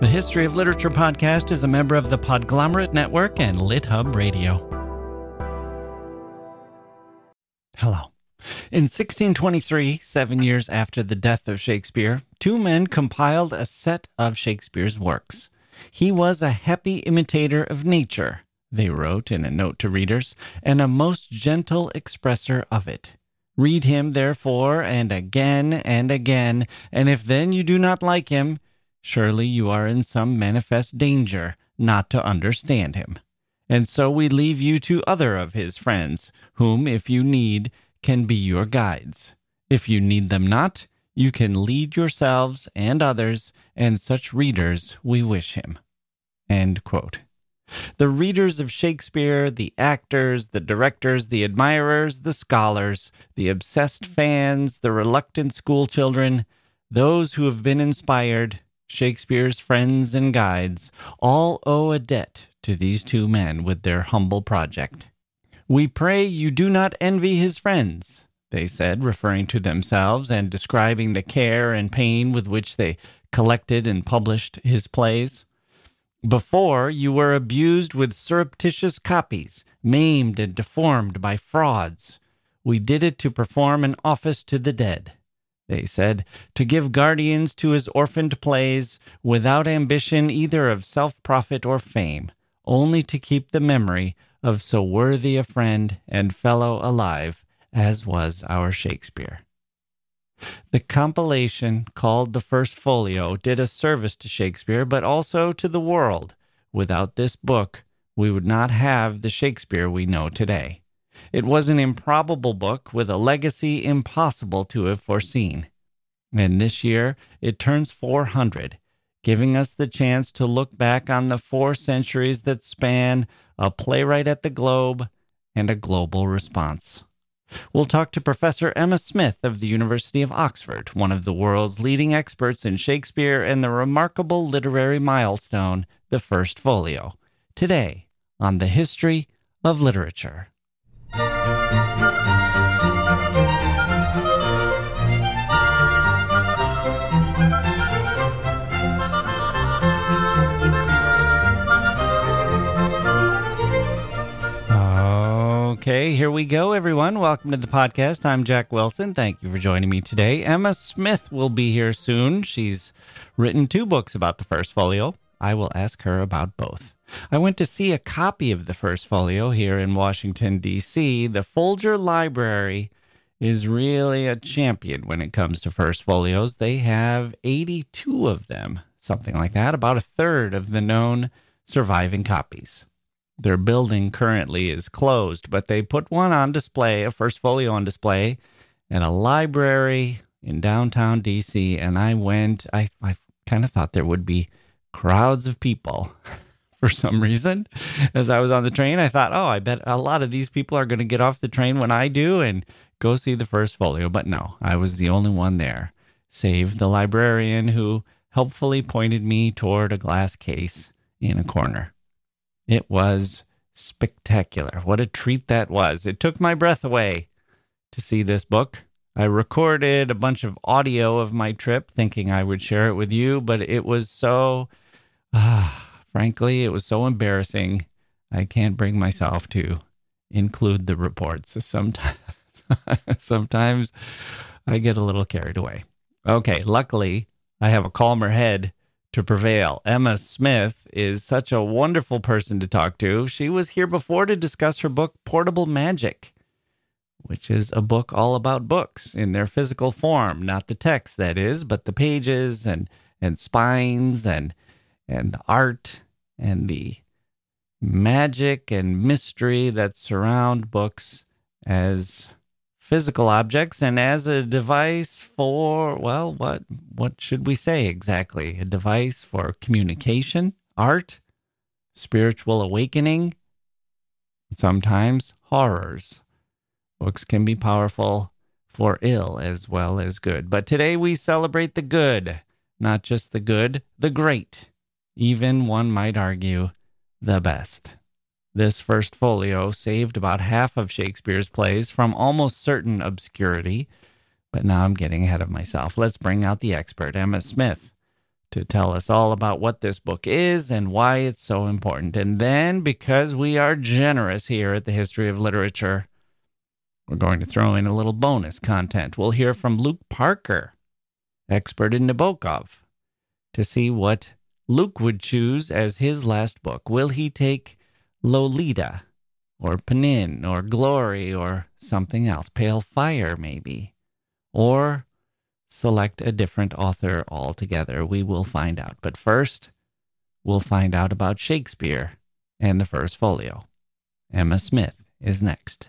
The History of Literature podcast is a member of the Podglomerate Network and LitHub Radio. Hello. In 1623, seven years after the death of Shakespeare, two men compiled a set of Shakespeare's works. He was a happy imitator of nature, they wrote in a note to readers, and a most gentle expresser of it. Read him, therefore, and again and again, and if then you do not like him, Surely you are in some manifest danger not to understand him. And so we leave you to other of his friends, whom, if you need, can be your guides. If you need them not, you can lead yourselves and others, and such readers we wish him. The readers of Shakespeare, the actors, the directors, the admirers, the scholars, the obsessed fans, the reluctant schoolchildren, those who have been inspired, Shakespeare's friends and guides, all owe a debt to these two men with their humble project. We pray you do not envy his friends, they said, referring to themselves and describing the care and pain with which they collected and published his plays. Before, you were abused with surreptitious copies, maimed and deformed by frauds. We did it to perform an office to the dead they said, to give guardians to his orphaned plays without ambition either of self profit or fame, only to keep the memory of so worthy a friend and fellow alive as was our Shakespeare. The compilation called the First Folio did a service to Shakespeare, but also to the world. Without this book, we would not have the Shakespeare we know today. It was an improbable book with a legacy impossible to have foreseen. And this year it turns 400, giving us the chance to look back on the four centuries that span a playwright at the Globe and a global response. We'll talk to Professor Emma Smith of the University of Oxford, one of the world's leading experts in Shakespeare and the remarkable literary milestone, the First Folio, today on the history of literature. Okay, here we go, everyone. Welcome to the podcast. I'm Jacke Wilson. Thank you for joining me today. Emma Smith will be here soon. She's written two books about the first folio. I will ask her about both. I went to see a copy of the first folio here in Washington, D.C. The Folger Library is really a champion when it comes to first folios. They have 82 of them, something like that, about a third of the known surviving copies. Their building currently is closed, but they put one on display, a first folio on display, at a library in downtown DC. And I went, I, I kind of thought there would be crowds of people for some reason. As I was on the train, I thought, oh, I bet a lot of these people are going to get off the train when I do and go see the first folio. But no, I was the only one there, save the librarian who helpfully pointed me toward a glass case in a corner. It was spectacular. What a treat that was. It took my breath away to see this book. I recorded a bunch of audio of my trip thinking I would share it with you, but it was so, ah, frankly, it was so embarrassing. I can't bring myself to include the reports. Sometimes, sometimes I get a little carried away. Okay, luckily, I have a calmer head to prevail. Emma Smith is such a wonderful person to talk to. She was here before to discuss her book, Portable Magic, which is a book all about books in their physical form, not the text, that is, but the pages and, and spines and, and art and the magic and mystery that surround books as physical objects and as a device for well what what should we say exactly? A device for communication art spiritual awakening sometimes horrors. Books can be powerful for ill as well as good. But today we celebrate the good not just the good the great even one might argue the best this first folio saved about half of Shakespeare's plays from almost certain obscurity. But now I'm getting ahead of myself. Let's bring out the expert, Emma Smith, to tell us all about what this book is and why it's so important. And then, because we are generous here at the History of Literature, we're going to throw in a little bonus content. We'll hear from Luke Parker, expert in Nabokov, to see what Luke would choose as his last book. Will he take Lolita or Pnin or Glory or something else? Pale Fire, maybe? Or select a different author altogether. We will find out. But first, we'll find out about Shakespeare and the First Folio. Emma Smith is next.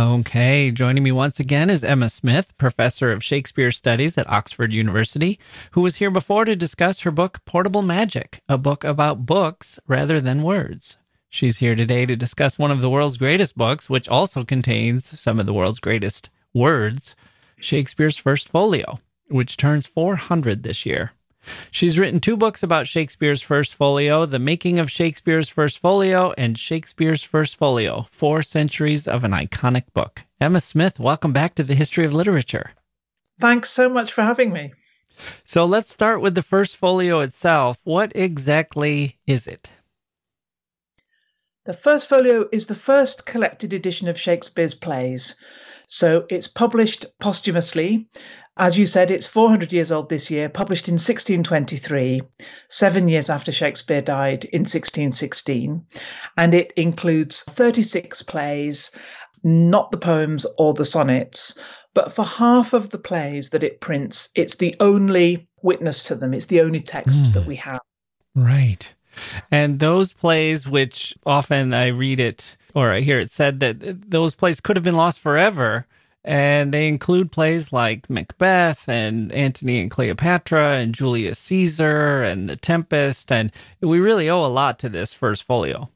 Okay, joining me once again is Emma Smith, professor of Shakespeare Studies at Oxford University, who was here before to discuss her book Portable Magic, a book about books rather than words. She's here today to discuss one of the world's greatest books, which also contains some of the world's greatest words Shakespeare's First Folio, which turns 400 this year. She's written two books about Shakespeare's First Folio The Making of Shakespeare's First Folio and Shakespeare's First Folio Four Centuries of an Iconic Book. Emma Smith, welcome back to the History of Literature. Thanks so much for having me. So let's start with the First Folio itself. What exactly is it? The First Folio is the first collected edition of Shakespeare's plays. So it's published posthumously. As you said, it's 400 years old this year, published in 1623, seven years after Shakespeare died in 1616. And it includes 36 plays, not the poems or the sonnets. But for half of the plays that it prints, it's the only witness to them, it's the only text mm. that we have. Right. And those plays, which often I read it or I hear it said that those plays could have been lost forever. And they include plays like Macbeth and Antony and Cleopatra and Julius Caesar and The Tempest. And we really owe a lot to this first folio.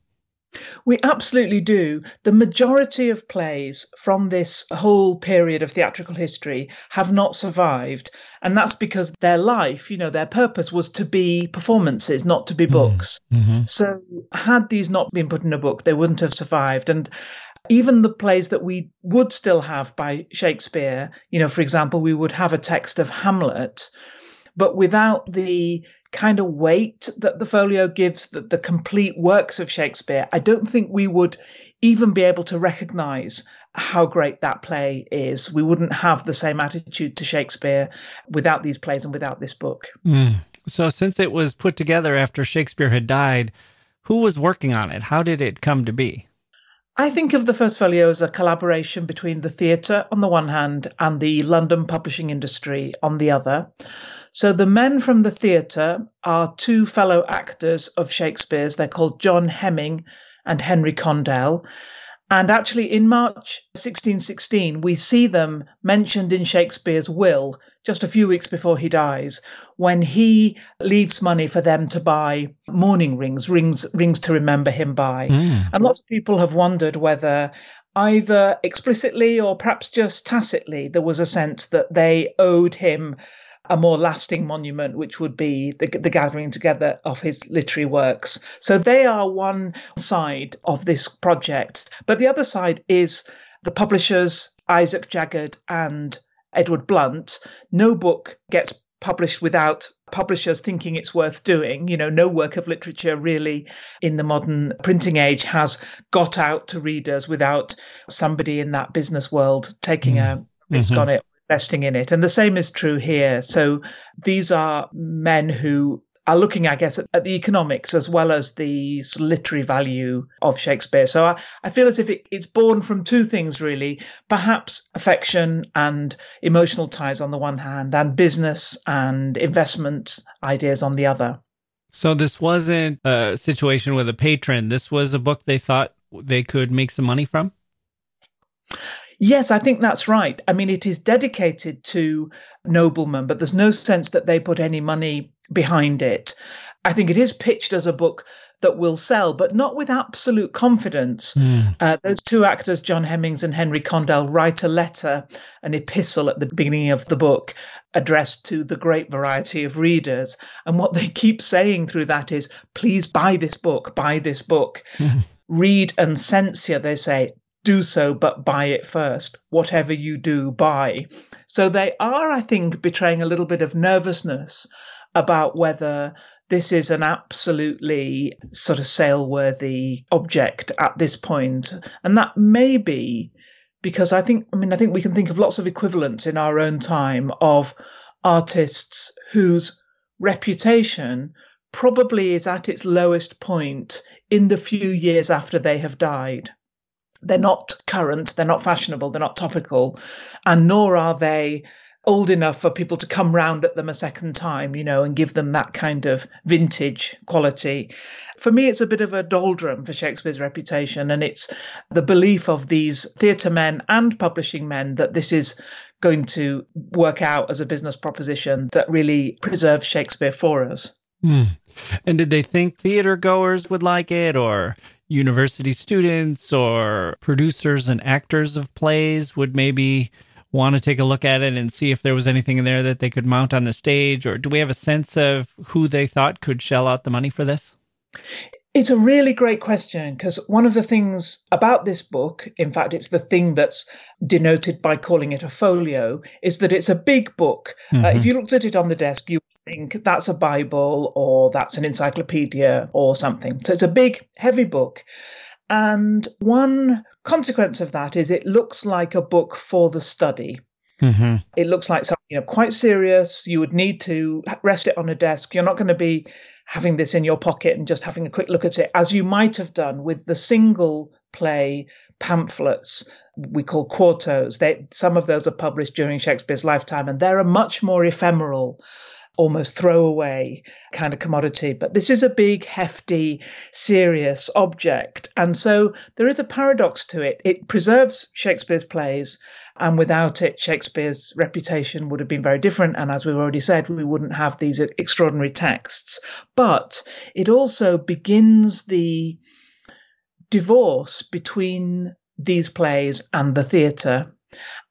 We absolutely do. The majority of plays from this whole period of theatrical history have not survived. And that's because their life, you know, their purpose was to be performances, not to be mm, books. Mm-hmm. So, had these not been put in a book, they wouldn't have survived. And even the plays that we would still have by Shakespeare, you know, for example, we would have a text of Hamlet, but without the kind of weight that the folio gives the, the complete works of Shakespeare, I don't think we would even be able to recognize how great that play is. We wouldn't have the same attitude to Shakespeare without these plays and without this book. Mm. So, since it was put together after Shakespeare had died, who was working on it? How did it come to be? I think of the First Folio as a collaboration between the theatre on the one hand and the London publishing industry on the other. So the men from the theatre are two fellow actors of Shakespeare's. They're called John Hemming and Henry Condell. And actually, in March 1616, we see them mentioned in Shakespeare's will just a few weeks before he dies, when he leaves money for them to buy mourning rings, rings, rings to remember him by. Mm. And lots of people have wondered whether either explicitly or perhaps just tacitly there was a sense that they owed him a more lasting monument, which would be the, the gathering together of his literary works. So they are one side of this project. But the other side is the publishers, Isaac Jaggard and Edward Blount. No book gets published without publishers thinking it's worth doing. You know, no work of literature really in the modern printing age has got out to readers without somebody in that business world taking mm. a risk mm-hmm. on it investing in it. And the same is true here. So these are men who are looking, I guess, at, at the economics as well as the literary value of Shakespeare. So I, I feel as if it, it's born from two things, really perhaps affection and emotional ties on the one hand, and business and investment ideas on the other. So this wasn't a situation with a patron. This was a book they thought they could make some money from? Yes, I think that's right. I mean, it is dedicated to noblemen, but there's no sense that they put any money behind it. I think it is pitched as a book that will sell, but not with absolute confidence. Mm. Uh, those two actors, John Hemmings and Henry Condell, write a letter, an epistle at the beginning of the book addressed to the great variety of readers. And what they keep saying through that is, please buy this book, buy this book. Mm. Read and censure, they say, do so, but buy it first. Whatever you do, buy. So they are, I think, betraying a little bit of nervousness about whether this is an absolutely sort of sale worthy object at this point. And that may be because I think, I mean, I think we can think of lots of equivalents in our own time of artists whose reputation probably is at its lowest point in the few years after they have died they're not current, they're not fashionable, they're not topical, and nor are they old enough for people to come round at them a second time, you know, and give them that kind of vintage quality. For me, it's a bit of a doldrum for Shakespeare's reputation, and it's the belief of these theatre men and publishing men that this is going to work out as a business proposition that really preserves Shakespeare for us. Mm. And did they think theater goers would like it, or university students or producers and actors of plays would maybe want to take a look at it and see if there was anything in there that they could mount on the stage? Or do we have a sense of who they thought could shell out the money for this? It's a really great question because one of the things about this book, in fact, it's the thing that's denoted by calling it a folio, is that it's a big book. Mm-hmm. Uh, if mm-hmm. you looked at it on the desk, you think that's a Bible or that's an encyclopedia or something. So it's a big, heavy book. And one consequence of that is it looks like a book for the study. Mm-hmm. It looks like something you know, quite serious. You would need to rest it on a desk. You're not going to be having this in your pocket and just having a quick look at it, as you might have done with the single play pamphlets we call quartos. They, some of those are published during Shakespeare's lifetime, and they're a much more ephemeral almost throwaway kind of commodity. But this is a big, hefty, serious object. And so there is a paradox to it. It preserves Shakespeare's plays. And without it, Shakespeare's reputation would have been very different. And as we've already said, we wouldn't have these extraordinary texts. But it also begins the divorce between these plays and the theatre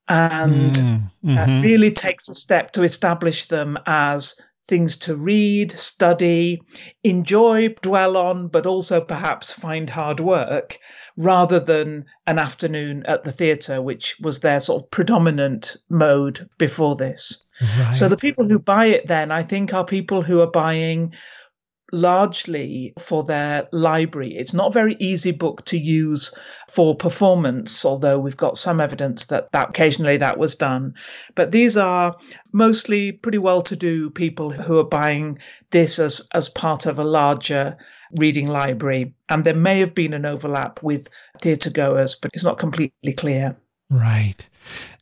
and mm, mm-hmm. really takes a step to establish them as things to read, study, enjoy, dwell on, but also perhaps find hard work, rather than an afternoon at the theatre, which was their sort of predominant mode before this. Right. So the people who buy it then, I think, are people who are buying largely for their library. It's not a very easy book to use for performance, although we've got some evidence that, that occasionally that was done. But these are mostly pretty well to do people who are buying this as, as part of a larger reading library. And there may have been an overlap with theatre goers, but it's not completely clear. Right.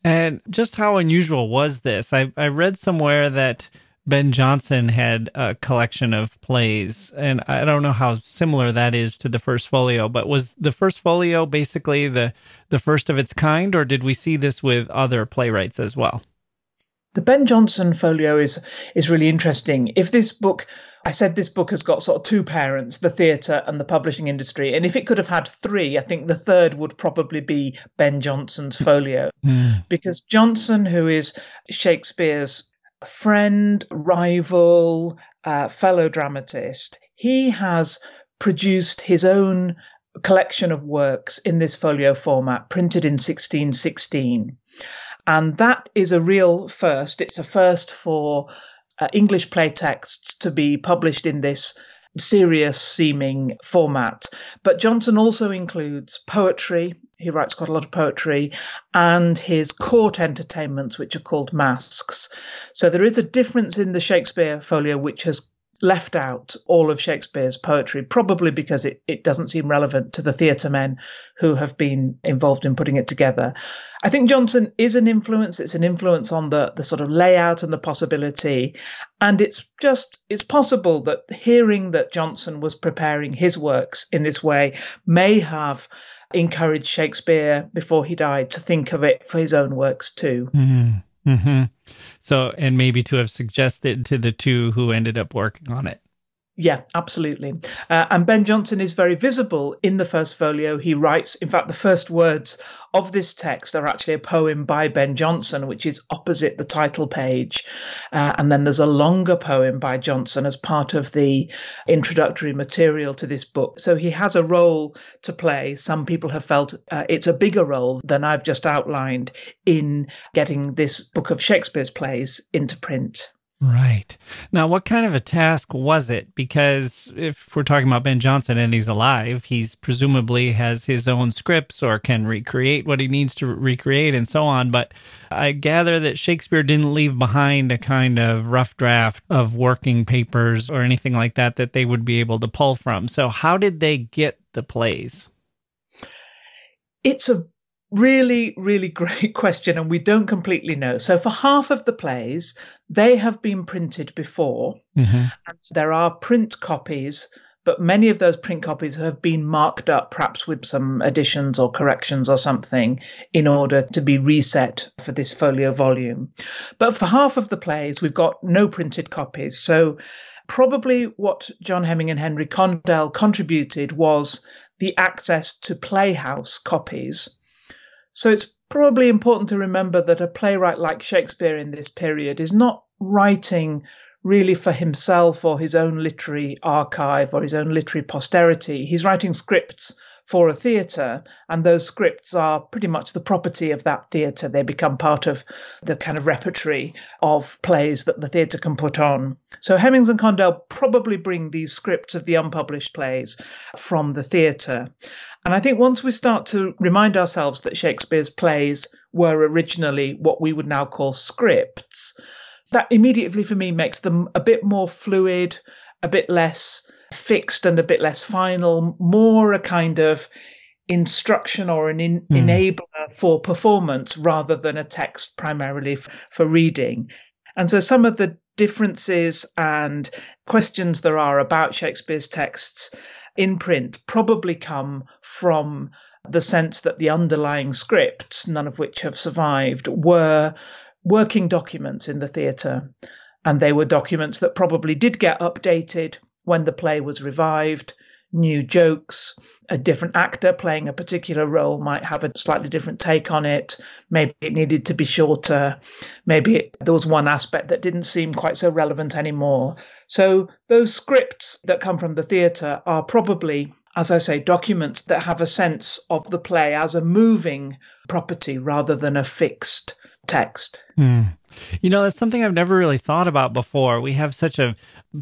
And just how unusual was this? I, I read somewhere that Ben Jonson had a collection of plays, and I don't know how similar that is to the first folio. But was the first folio basically the the first of its kind, or did we see this with other playwrights as well? The Ben Jonson folio is is really interesting. If this book, I said this book has got sort of two parents, the theatre and the publishing industry, and if it could have had three, I think the third would probably be Ben Jonson's folio, mm. because Jonson, who is Shakespeare's friend, rival, uh, fellow dramatist, he has produced his own collection of works in this folio format, printed in 1616. And that is a real first. It's a first for uh, English play texts to be published in this serious seeming format. But Jonson also includes poetry. He writes quite a lot of poetry and his court entertainments, which are called masques. So there is a difference in the Shakespeare folio, which has left out all of Shakespeare's poetry, probably because it, it doesn't seem relevant to the theatre men who have been involved in putting it together. I think Jonson is an influence. It's an influence on the, the sort of layout and the possibility. And it's just, it's possible that hearing that Jonson was preparing his works in this way may have encouraged Shakespeare before he died to think of it for his own works too. Mm. Mm-hmm. So, and maybe to have suggested to the two who ended up working on it. Yeah, absolutely. Uh, and Ben Jonson is very visible in the first folio. He writes, in fact, the first words of this text are actually a poem by Ben Jonson, which is opposite the title page. Uh, and then there's a longer poem by Jonson as part of the introductory material to this book. So he has a role to play. Some people have felt uh, it's a bigger role than I've just outlined in getting this book of Shakespeare's plays into print. Right. Now, what kind of a task was it? Because if we're talking about Ben Jonson and he's alive, he's presumably has his own scripts or can recreate what he needs to recreate and so on. But I gather that Shakespeare didn't leave behind a kind of rough draft of working papers or anything like that that they would be able to pull from. So, how did they get the plays? It's a really, really great question, and we don't completely know. So, for half of the plays, they have been printed before, mm-hmm. and there are print copies. But many of those print copies have been marked up, perhaps with some additions or corrections or something, in order to be reset for this folio volume. But for half of the plays, we've got no printed copies. So, probably what John Hemming and Henry Condell contributed was the access to Playhouse copies so it's probably important to remember that a playwright like Shakespeare in this period is not writing really for himself or his own literary archive or his own literary posterity. He's writing scripts for a theatre, and those scripts are pretty much the property of that theatre. They become part of the kind of repertory of plays that the theatre can put on. So Hemmings and Condell probably bring these scripts of the unpublished plays from the theatre. And I think once we start to remind ourselves that Shakespeare's plays were originally what we would now call scripts, that immediately for me makes them a bit more fluid, a bit less fixed and a bit less final, more a kind of instruction or an in, mm. enabler for performance rather than a text primarily f- for reading. And so some of the differences and questions there are about Shakespeare's texts in print probably come from the sense that the underlying scripts, none of which have survived, were working documents in the theatre. And they were documents that probably did get updated when the play was revived. New jokes, a different actor playing a particular role might have a slightly different take on it. Maybe it needed to be shorter. Maybe it, there was one aspect that didn't seem quite so relevant anymore. So those scripts that come from the theatre are probably, as I say, documents that have a sense of the play as a moving property rather than a fixed text. Mm. You know, that's something I've never really thought about before. We have such a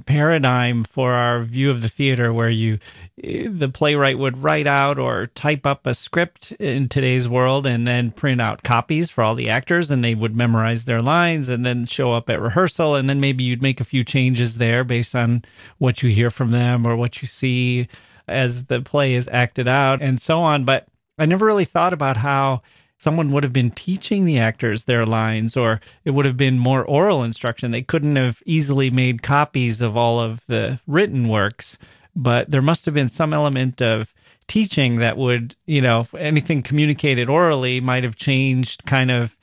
paradigm for our view of the theater where you eh, the playwright would write out or type up a script in today's world and then print out copies for all the actors and they would memorize their lines and then show up at rehearsal and then maybe you'd make a few changes there based on what you hear from them or what you see as the play is acted out and so on but I never really thought about how someone would have been teaching the actors their lines or it would have been more oral instruction they couldn't have easily made copies of all of the written works but there must have been some element of teaching that would, you know, anything communicated orally might have changed kind of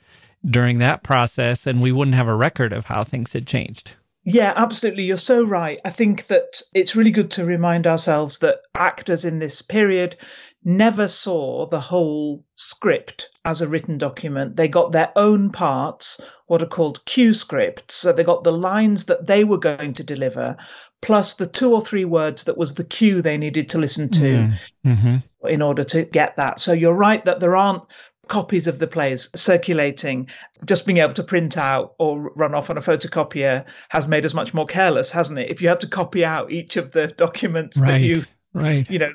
during that process, and we wouldn't have a record of how things had changed. Yeah, absolutely. You're so right. I think that it's really good to remind ourselves that actors in this period never saw the whole script as a written document. They got their own parts, what are called cue scripts. So they got the lines that they were going to deliver, plus the two or three words that was the cue they needed to listen to mm-hmm. in order to get that. So you're right that there aren't copies of the plays circulating, just being able to print out or run off on a photocopier has made us much more careless, hasn't it? If you had to copy out each of the documents right. that you right you know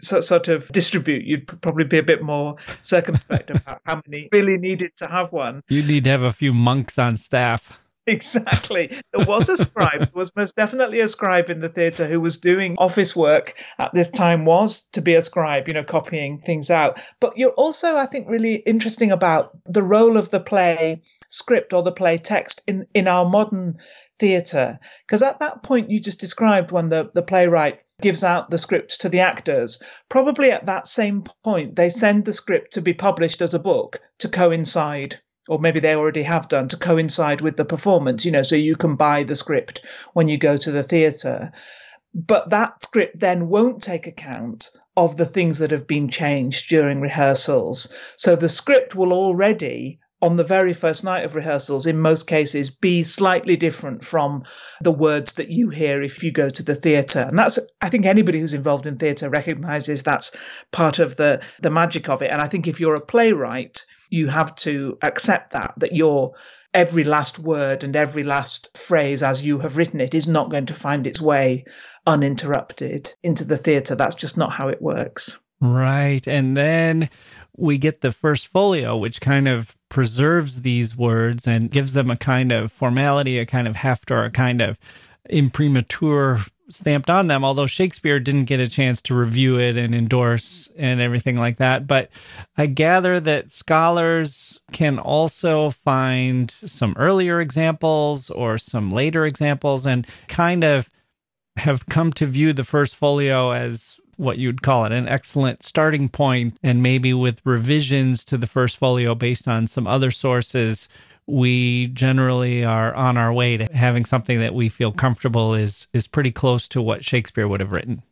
so, sort of distribute you'd probably be a bit more circumspect about how many really needed to have one you need to have a few monks on staff Exactly. There was a scribe, there was most definitely a scribe in the theatre who was doing office work at this time was to be a scribe, you know, copying things out. But you're also, I think, really interesting about the role of the play script or the play text in, in our modern theatre. Because at that point you just described when the, the playwright gives out the script to the actors, probably at that same point they send the script to be published as a book to coincide or maybe they already have done to coincide with the performance, you know, so you can buy the script when you go to the theatre. But that script then won't take account of the things that have been changed during rehearsals. So the script will already, on the very first night of rehearsals, in most cases, be slightly different from the words that you hear if you go to the theatre. And that's, I think, anybody who's involved in theatre recognizes that's part of the, the magic of it. And I think if you're a playwright, you have to accept that that your every last word and every last phrase as you have written it is not going to find its way uninterrupted into the theatre. That's just not how it works. Right. And then we get the first folio which kind of preserves these words and gives them a kind of formality a kind of heft or a kind of imprimatur stamped on them, although Shakespeare didn't get a chance to review it and endorse and everything like that. But I gather that scholars can also find some earlier examples or some later examples and kind of have come to view the first folio as what you'd call it an excellent starting point and maybe with revisions to the first folio based on some other sources we generally are on our way to having something that we feel comfortable is is pretty close to what Shakespeare would have written.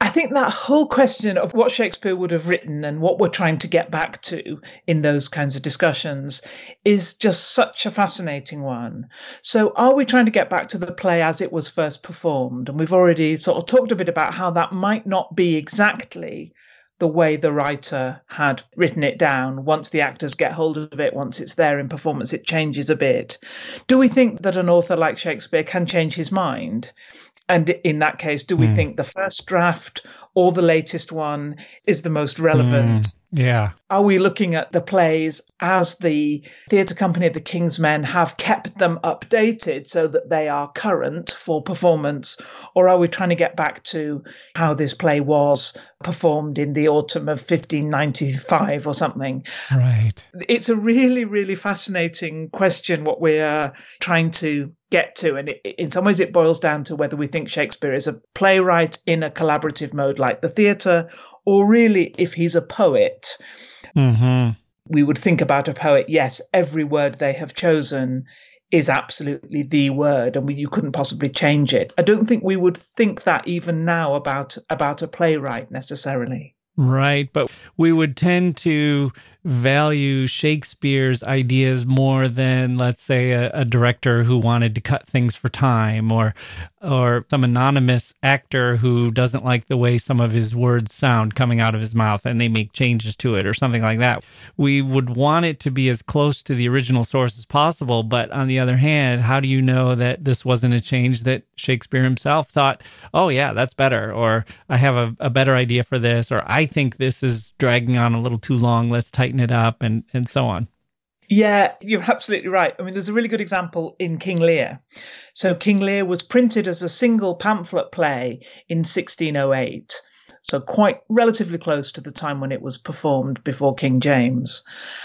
I think that whole question of what Shakespeare would have written and what we're trying to get back to in those kinds of discussions is just such a fascinating one. So, are we trying to get back to the play as it was first performed? And we've already sort of talked a bit about how that might not be exactly the way the writer had written it down. Once the actors get hold of it, once it's there in performance, it changes a bit. Do we think that an author like Shakespeare can change his mind? And in that case, do we mm. think the first draft or the latest one is the most relevant? Mm. Yeah. Are we looking at the plays as the theatre company of the King's Men have kept them updated so that they are current for performance? Or are we trying to get back to how this play was performed in the autumn of 1595 or something? Right. It's a really, really fascinating question, what we're trying to get to. And it, in some ways, it boils down to whether we think Shakespeare is a playwright in a collaborative mode like the theatre or really if he's a poet. Mm-hmm. We would think about a poet, yes, every word they have chosen is absolutely the word and we, you couldn't possibly change it. I don't think we would think that even now about about a playwright necessarily. Right, but we would tend to value Shakespeare's ideas more than, let's say, a, a, director who wanted to cut things for time, or or some anonymous actor who doesn't like the way some of his words sound coming out of his mouth, and they make changes to it, or something like that. We would want it to be as close to the original source as possible. But on the other hand, how do you know that this wasn't a change that Shakespeare himself thought, "Oh yeah, that's better," or "I have a, a better idea for this," or "I think this is dragging on a little too long. Let's tighten it up and and so on. Yeah, you're absolutely right. I mean, there's a really good example in King Lear. So, King Lear was printed as a single pamphlet play in 1608. So, quite relatively close to the time when it was performed before King James.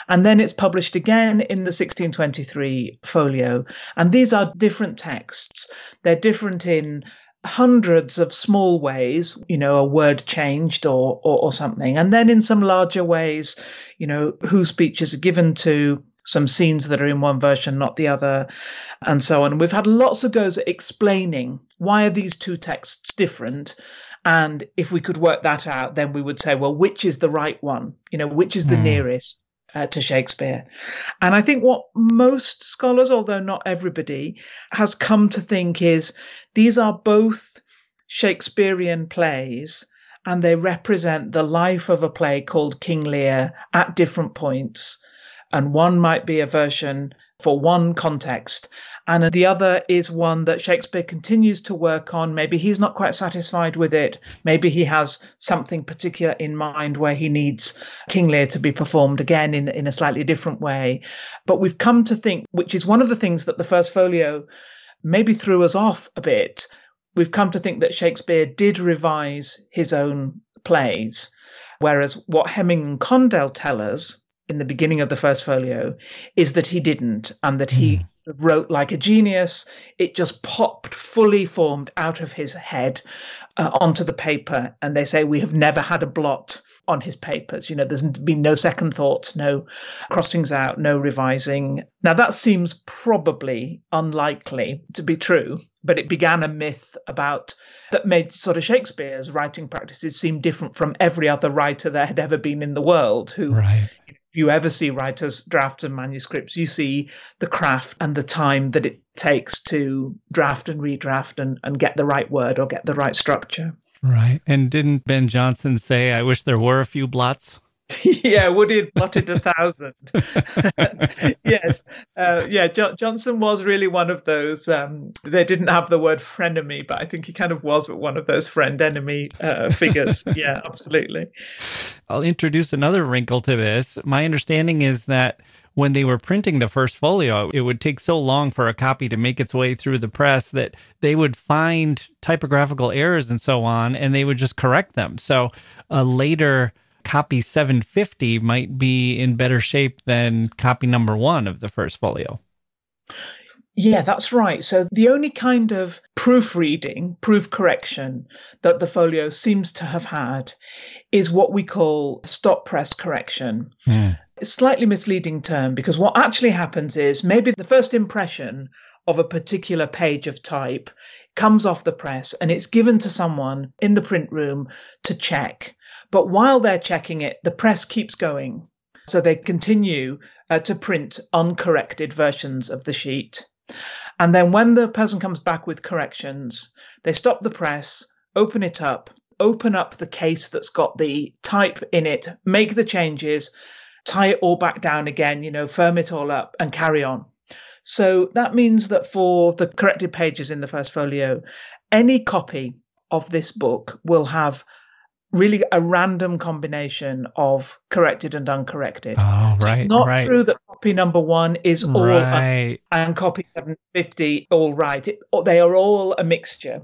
And then it's published again in the 1623 folio. And these are different texts. They're different in hundreds of small ways, you know, a word changed or, or, or something. And then in some larger ways, you know, whose speeches are given to, some scenes that are in one version, not the other, and so on. We've had lots of goes at explaining why are these two texts different. And if we could work that out, then we would say, well, which is the right one? You know, which is the mm. nearest uh, to Shakespeare? And I think what most scholars, although not everybody, has come to think is these are both Shakespearean plays and they represent the life of a play called King Lear at different points and one might be a version for one context and the other is one that Shakespeare continues to work on. Maybe he's not quite satisfied with it. Maybe he has something particular in mind where he needs King Lear to be performed again in, in a slightly different way. But we've come to think, which is one of the things that the first folio maybe threw us off a bit. We've come to think that Shakespeare did revise his own plays, whereas what Hemming and Condell tell us in the beginning of the first folio is that he didn't and that he mm. wrote like a genius. It just popped fully formed out of his head uh, onto the paper. And they say, We have never had a blot on his papers. You know, there's been no second thoughts, no crossings out, no revising. Now, that seems probably unlikely to be true, but it began a myth about that made sort of Shakespeare's writing practices seem different from every other writer there had ever been in the world who right you ever see writers' drafts and manuscripts, you see the craft and the time that it takes to draft and redraft and, and get the right word or get the right structure. Right. And didn't Ben Jonson say, I wish there were a few blots? yeah, Woody had plotted a thousand. yes, uh, yeah. Jo- Jonson was really one of those. Um, they didn't have the word frenemy, but I think he kind of was one of those friend enemy uh, figures. yeah, absolutely. I'll introduce another wrinkle to this. My understanding is that when they were printing the first folio, it would take so long for a copy to make its way through the press that they would find typographical errors and so on, and they would just correct them. So a later copy 750 might be in better shape than copy number one of the first folio. Yeah, that's right. So the only kind of proofreading, proof correction that the folio seems to have had is what we call stop press correction. Mm. It's a slightly misleading term because what actually happens is maybe the first impression of a particular page of type comes off the press and it's given to someone in the print room to check. But while they're checking it, the press keeps going. So they continue uh, to print uncorrected versions of the sheet. And then when the person comes back with corrections, they stop the press, open it up, open up the case that's got the type in it, make the changes, tie it all back down again, you know, firm it all up and carry on. So that means that for the corrected pages in the first folio, any copy of this book will have really a random combination of corrected and uncorrected. Oh, so right. It's not right. true that copy number one is all right. and copy 750 all right. It, oh, they are all a mixture.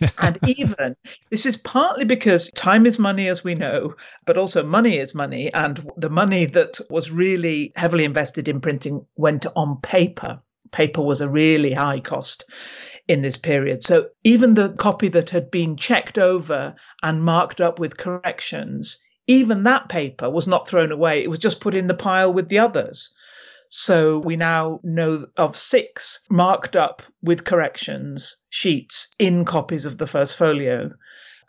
and even this is partly because time is money, as we know, but also money is money. And the money that was really heavily invested in printing went on paper. Paper was a really high cost in this period. So even the copy that had been checked over and marked up with corrections, even that paper was not thrown away. It was just put in the pile with the others. So we now know of six marked up with corrections sheets in copies of the first folio.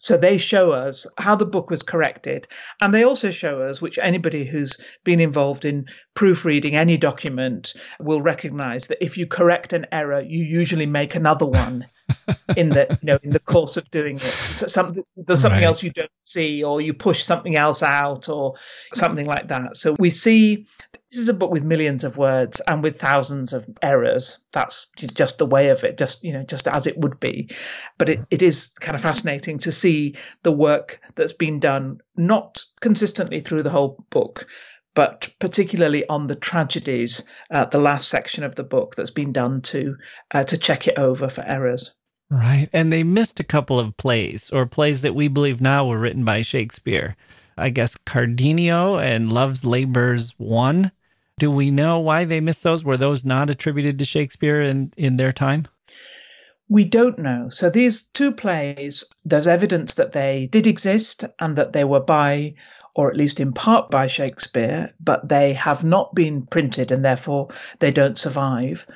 So they show us how the book was corrected. And they also show us, which anybody who's been involved in proofreading any document will recognize that if you correct an error, you usually make another one in the you know in the course of doing it. So something there's something right. else you don't see, or you push something else out, or something like that. So we see this is a book with millions of words and with thousands of errors. That's just the way of it, just you know, just as it would be. But it, it is kind of fascinating to see the work that's been done, not consistently through the whole book, but particularly on the tragedies, uh, the last section of the book that's been done to uh, to check it over for errors. Right, and they missed a couple of plays or plays that we believe now were written by Shakespeare. I guess Cardenio and Love's Labor's Won. Do we know why they missed those? Were those not attributed to Shakespeare in, in their time? We don't know. So these two plays, there's evidence that they did exist and that they were by or at least in part by Shakespeare, but they have not been printed and therefore they don't survive.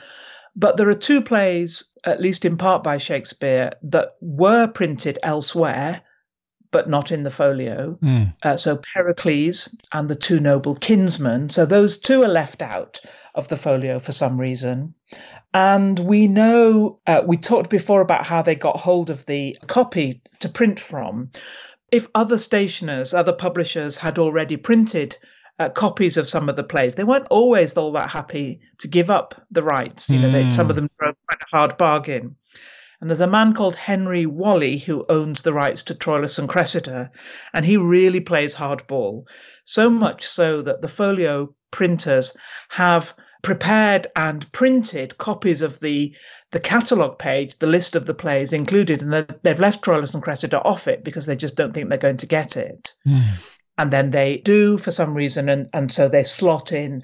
But there are two plays, at least in part by Shakespeare, that were printed elsewhere, but not in the folio. Mm. Uh, so Pericles and the Two Noble Kinsmen. So those two are left out of the folio for some reason. And we know, uh, we talked before about how they got hold of the copy to print from. If other stationers, other publishers had already printed uh, copies of some of the plays. They weren't always all that happy to give up the rights. You know, mm. they, some of hmm. them drove quite a hard bargain. And there's a man called Henry Walley who owns the rights to Troilus and Cressida, and he really plays hardball. So much so that the folio printers have prepared and printed copies of the the catalogue page, the list of the plays included, and they've left Troilus and Cressida off it because they just don't think they're going to get it. Mm and then they do for some reason and, and so they slot in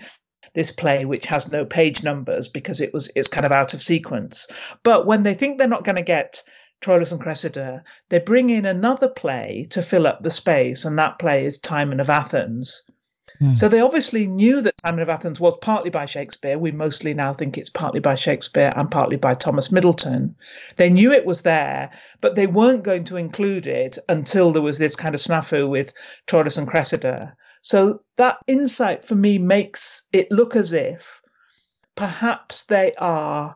this play which has no page numbers because it was it's kind of out of sequence but when they think they're not going to get Troilus and Cressida they bring in another play to fill up the space and that play is Timon of Athens Mm. So they obviously knew that Timon of Athens was partly by Shakespeare. We mostly now think it's partly by Shakespeare and partly by Thomas Middleton. They knew it was there, but they weren't going to include it until there was this kind of snafu with Troilus and Cressida. So that insight for me makes it look as if perhaps they are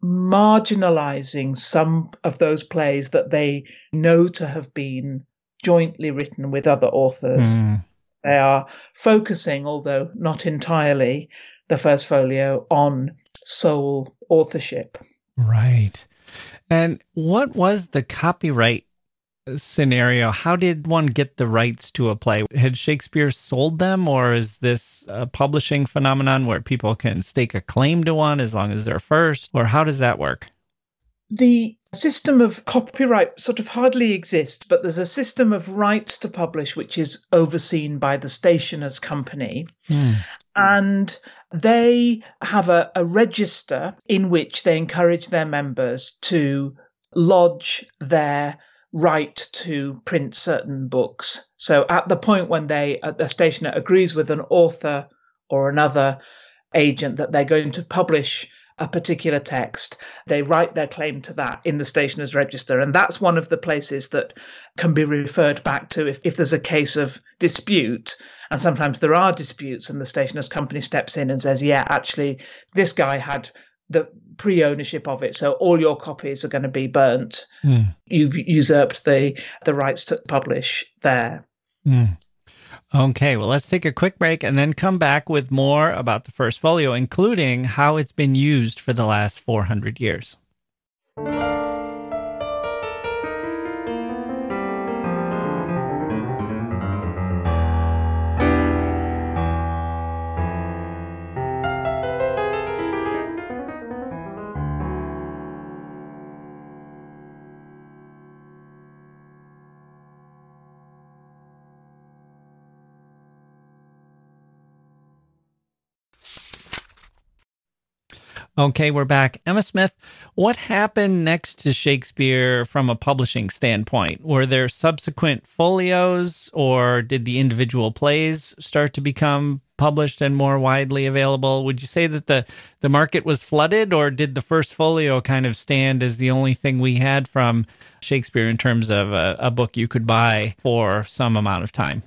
marginalizing some of those plays that they know to have been jointly written with other authors. Mm. They are focusing, although not entirely, the first folio on sole authorship. Right. And what was the copyright scenario? How did one get the rights to a play? Had Shakespeare sold them, or is this a publishing phenomenon where people can stake a claim to one as long as they're first? Or how does that work? The system of copyright sort of hardly exists, but there's a system of rights to publish which is overseen by the stationers company. Mm. And they have a, a register in which they encourage their members to lodge their right to print certain books. So at the point when they, the stationer agrees with an author or another agent that they're going to publish a particular text, they write their claim to that in the stationer's register. And that's one of the places that can be referred back to if, if there's a case of dispute. And sometimes there are disputes, and the stationer's company steps in and says, Yeah, actually, this guy had the pre ownership of it. So all your copies are going to be burnt. Mm. You've usurped the, the rights to publish there. Mm. Okay, well, let's take a quick break and then come back with more about the first folio, including how it's been used for the last 400 years. Okay, we're back. Emma Smith, what happened next to Shakespeare from a publishing standpoint? Were there subsequent folios or did the individual plays start to become published and more widely available? Would you say that the, the market was flooded or did the first folio kind of stand as the only thing we had from Shakespeare in terms of a, a book you could buy for some amount of time?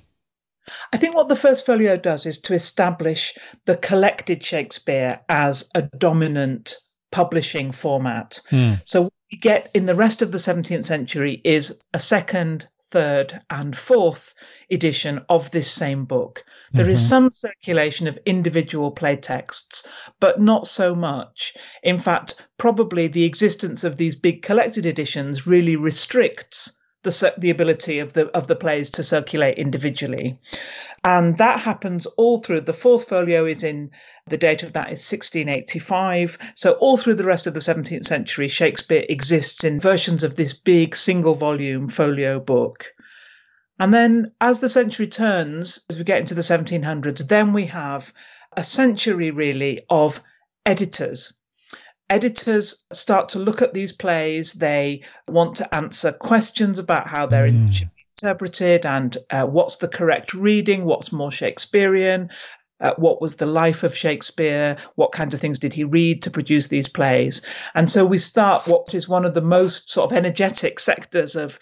I think what the first folio does is to establish the collected Shakespeare as a dominant publishing format. Mm. So what we get in the rest of the 17th century is a second, third, and fourth edition of this same book. There mm-hmm. is some circulation of individual play texts, but not so much. In fact, probably the existence of these big collected editions really restricts the the ability of the of the plays to circulate individually, and that happens all through. The fourth folio is in the date of that is 1685. So all through the rest of the 17th century, Shakespeare exists in versions of this big single volume folio book. And then as the century turns, as we get into the 1700s, then we have a century really of editors editors start to look at these plays. They want to answer questions about how they're mm. interpreted and uh, what's the correct reading, what's more Shakespearean, uh, what was the life of Shakespeare, what kinds of things did he read to produce these plays. And so we start what is one of the most sort of energetic sectors of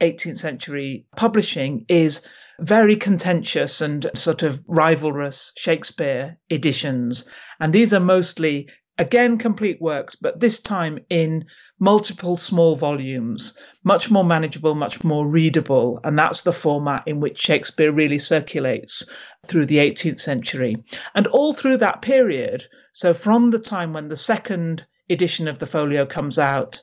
18th century publishing is very contentious and sort of rivalrous Shakespeare editions. And these are mostly, again, complete works, but this time in multiple small volumes, much more manageable, much more readable. And that's the format in which Shakespeare really circulates through the 18th century. And all through that period, so from the time when the second edition of the folio comes out,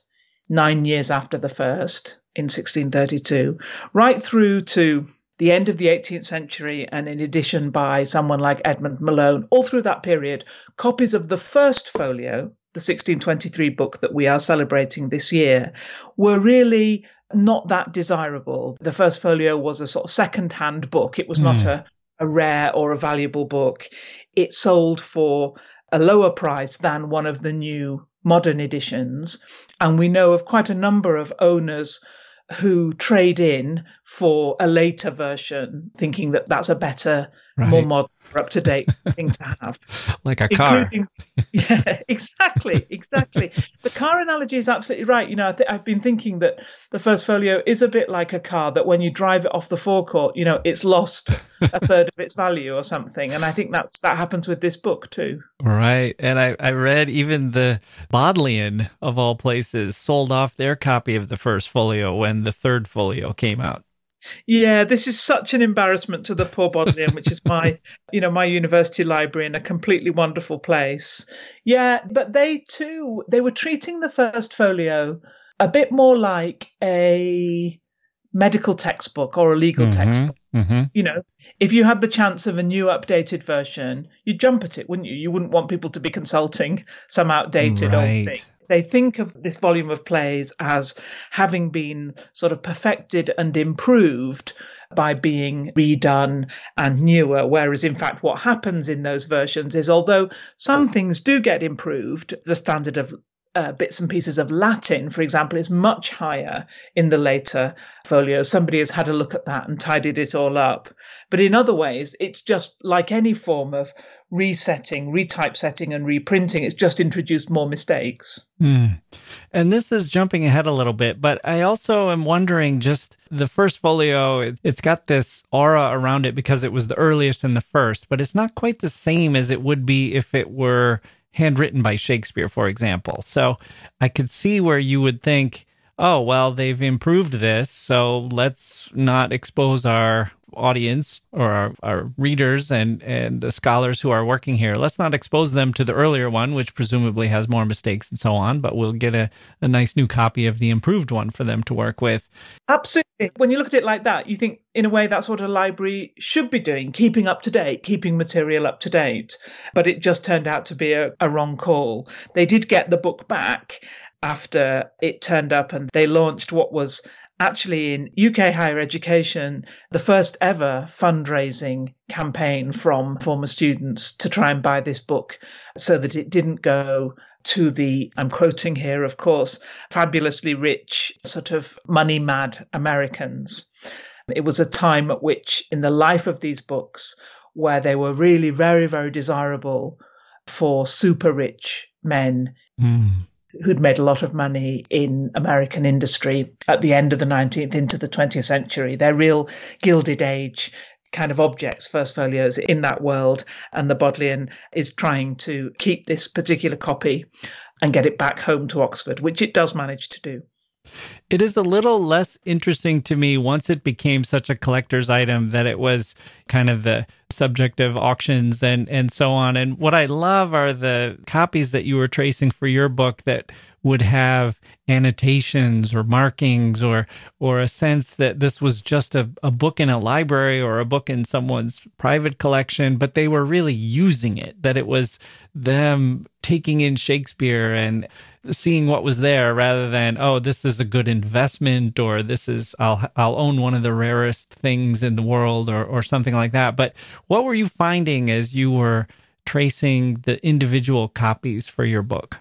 nine years after the first in 1632, right through to the end of the 18th century, and in addition by someone like Edmund Malone, all through that period, copies of the first folio, the 1623 book that we are celebrating this year, were really not that desirable. The first folio was a sort of second hand book, it was mm. not hmm. a, a rare or a valuable book. It sold for a lower price than one of the new modern editions. And we know of quite a number of owners who trade in for a later version, thinking that that's a better, right. more modern, up to date thing to have. like a car. yeah, exactly, exactly. the car analogy is absolutely right. You know, I th- I've been thinking that the first folio is a bit like a car that when you drive it off the forecourt, you know, it's lost a third of its value or something. And I think that's that happens with this book too. Right. And I, I read even the Bodleian of all places sold off their copy of the first folio when the third folio came out. Yeah, this is such an embarrassment to the poor Bodleian, which is my, you know, my university library in a completely wonderful place. Yeah, but they too, they were treating the first folio a bit more like a medical textbook or a legal mm-hmm, textbook. Mm-hmm. You know, if you had the chance of a new updated version, you'd jump at it, wouldn't you? You wouldn't want people to be consulting some outdated right. old thing they think of this volume of plays as having been sort of perfected and improved by being redone and newer. Whereas, in fact, what happens in those versions is although some things do get improved, the standard of uh, bits and pieces of Latin, for example, is much higher in the later folios. Somebody has had a look at that and tidied it all up. But in other ways, it's just like any form of resetting, retypesetting, and reprinting. It's just introduced more mistakes. Mm. And this is jumping ahead a little bit, but I also am wondering just the first folio, it's got this aura around it because it was the earliest and the first, but it's not quite the same as it would be if it were handwritten by Shakespeare, for example. So I could see where you would think, oh, well, they've improved this, so let's not expose our audience or our, our, readers and, and the scholars who are working here. Let's not expose them to the earlier one, which presumably has more mistakes and so on, but we'll get a, a nice new copy of the improved one for them to work with. Absolutely. When you look at it like that, you think, in a way, that's what a library should be doing, keeping up to date, keeping material up to date. But it just turned out to be a, a wrong call. They did get the book back after it turned up and they launched what was actually in UK higher education, the first ever fundraising campaign from former students to try and buy this book so that it didn't go to the, I'm quoting here, of course, fabulously rich, sort of money mad Americans. It was a time at which, in the life of these books, where they were really very, very desirable for super rich men. Mm who'd made a lot of money in American industry at the end of the 19th into the 20th century. They're real Gilded Age kind of objects, first folios in that world. And the Bodleian is trying to keep this particular copy and get it back home to Oxford, which it does manage to do. It is a little less interesting to me once it became such a collector's item that it was kind of the subject of auctions and and so on. And what I love are the copies that you were tracing for your book that would have annotations or markings or or a sense that this was just a, a book in a library or a book in someone's private collection, but they were really using it, that it was them taking in Shakespeare and seeing what was there rather than oh this is a good investment or this is I'll I'll own one of the rarest things in the world or or something like that but what were you finding as you were tracing the individual copies for your book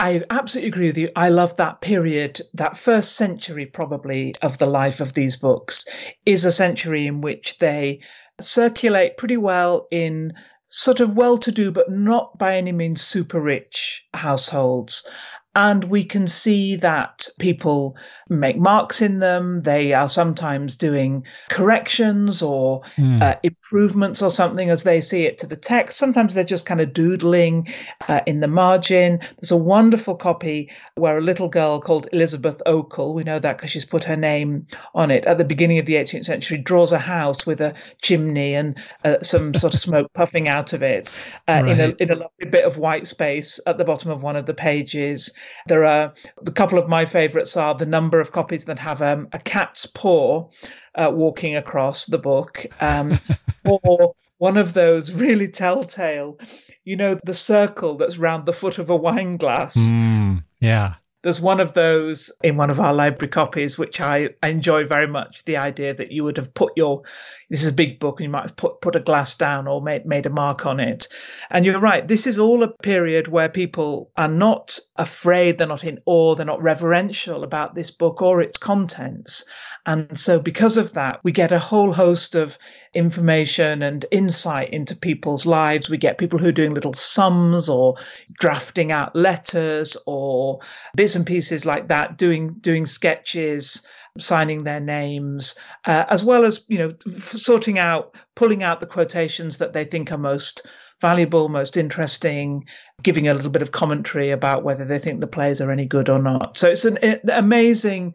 I absolutely agree with you. I love that period, that first century probably of the life of these books is a century in which they circulate pretty well in sort of well to do, but not by any means super rich households. And we can see that people make marks in them. They are sometimes doing corrections or mm. uh, improvements or something as they see it to the text. Sometimes they're just kind of doodling uh, in the margin. There's a wonderful copy where a little girl called Elizabeth Oakle, we know that because she's put her name on it, at the beginning of the 18th century, draws a house with a chimney and uh, some sort of smoke puffing out of it right. Uh, in, a, in a lovely bit of white space at the bottom of one of the pages. There are a couple of my favorites are the number of copies that have um, a cat's paw uh, walking across the book, um, or one of those really telltale, you know, the circle that's round the foot of a wine glass. Mm, yeah. There's one of those in one of our library copies, which I enjoy very much. The idea that you would have put your, this is a big book, and you might have put, put a glass down or made, made a mark on it. And you're right, this is all a period where people are not afraid, they're not in awe, they're not reverential about this book or its contents. And so, because of that, we get a whole host of information and insight into people's lives. We get people who are doing little sums or drafting out letters or bits and pieces like that, doing doing sketches signing their names, uh, as well as you know sorting out, pulling out the quotations that they think are most valuable, most interesting, giving a little bit of commentary about whether they think the plays are any good or not. So it's an, amazing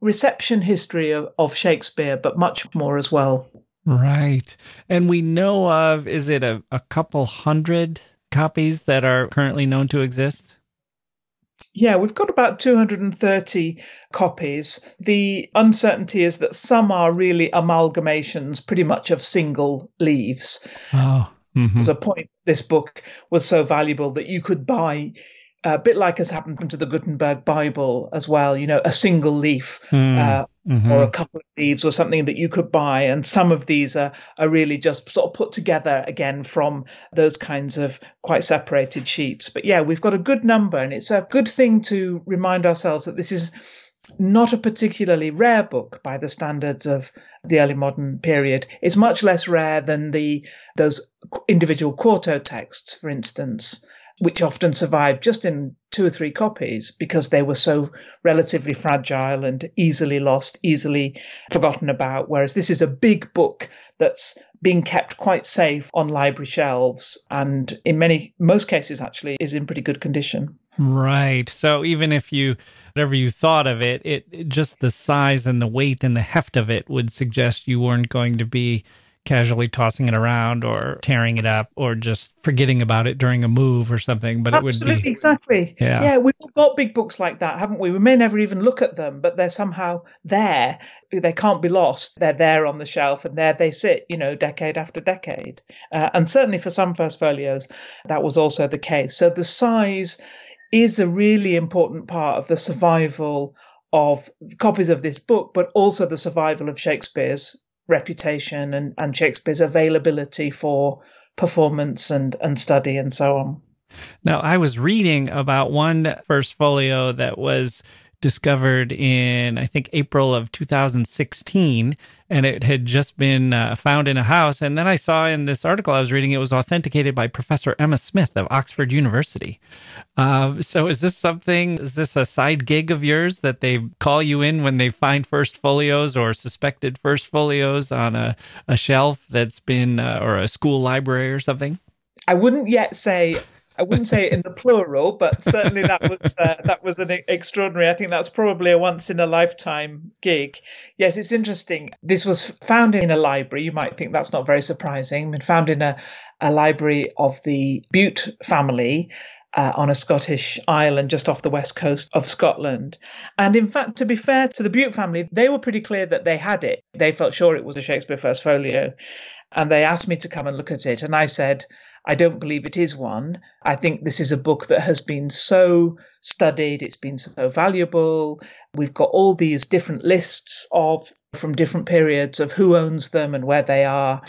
reception history of, of Shakespeare, but much more as well. Right. And we know of, is it a, a couple hundred copies that are currently known to exist? Yeah, we've got about 230 copies. The uncertainty is that some are really amalgamations, pretty much of single leaves. Oh. Mm-hmm. There's a point this book was so valuable that you could buy a bit like has happened to the Gutenberg Bible as well, you know, a single leaf mm, uh, mm-hmm. or a couple of leaves or something that you could buy. And some of these are, are really just sort of put together again from those kinds of quite separated sheets. But yeah, we've got a good number, and it's a good thing to remind ourselves that this is not a particularly rare book by the standards of the early modern period. It's much less rare than the those individual quarto texts, for instance which often survived just in two or three copies because they were so relatively fragile and easily lost, easily forgotten about. Whereas this is a big book that's being kept quite safe on library shelves and in many, most cases actually, is in pretty good condition. Right. So even if you, whatever you thought of it, it, it just the size and the weight and the heft of it would suggest you weren't going to be casually tossing it around or tearing it up or just forgetting about it during a move or something. But Absolutely, it would be exactly. Yeah. yeah, we've got big books like that, haven't we? We may never even look at them, but they're somehow there. They can't be lost. They're there on the shelf, and there they sit. You know, decade after decade. Uh, and certainly for some first folios, that was also the case. So the size is a really important part of the survival of copies of this book, but also the survival of Shakespeare's reputation and, and Shakespeare's availability for performance and, and study and so on. Now, I was reading about one first folio that was discovered in, I think, April of 2016, and it had just been uh, found in a house. And then I saw in this article I was reading it was authenticated by Professor Emma Smith of Oxford University. Uh, so, is this something, is this a side gig of yours that they call you in when they find first folios or suspected first folios on a, a shelf that's been, uh, or a school library or something? I wouldn't yet say I wouldn't say it in the plural, but certainly that was uh, that was an extraordinary. I think that's probably a once in a lifetime gig. Yes, it's interesting. This was found in a library. You might think that's not very surprising. Been found in a, a library of the Bute family. Uh, on a Scottish island just off the west coast of Scotland. And in fact, to be fair to the Bute family, they were pretty clear that they had it. They felt sure it was a Shakespeare First Folio. And they asked me to come and look at it. And I said, I don't believe it is one. I think this is a book that has been so studied, it's been so valuable. We've got all these different lists of from different periods of who owns them and where they are.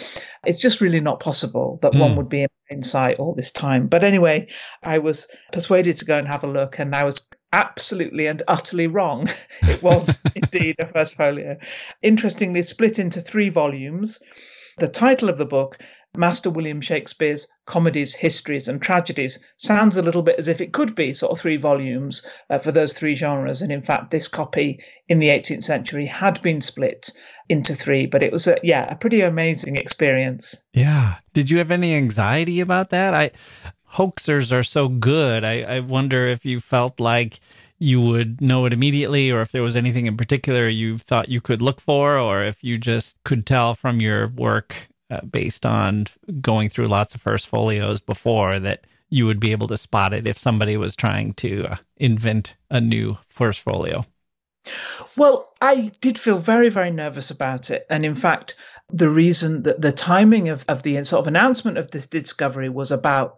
It's just really not possible that mm. one hmm. would be in sight all this time. But anyway, I was persuaded to go and have a look, and I was absolutely and utterly wrong. it was indeed a first folio. Interestingly, split into three volumes. The title of the book Master William Shakespeare's comedies, histories, and tragedies sounds a little bit as if it could be sort of three volumes uh, for those three genres. And in fact, this copy in the 18th century had been split into three, but it was a, yeah, a pretty amazing experience. Yeah. Did you have any anxiety about that? I hoaxers are so good. I, I wonder if you felt like you would know it immediately or if there was anything in particular you thought you could look for or if you just could tell from your work uh, based on going through lots of first folios before that you would be able to spot it if somebody was trying to uh, invent a new first folio. Well, I did feel very, very nervous about it. And in fact, the reason that the timing of, of the sort of announcement of this discovery was about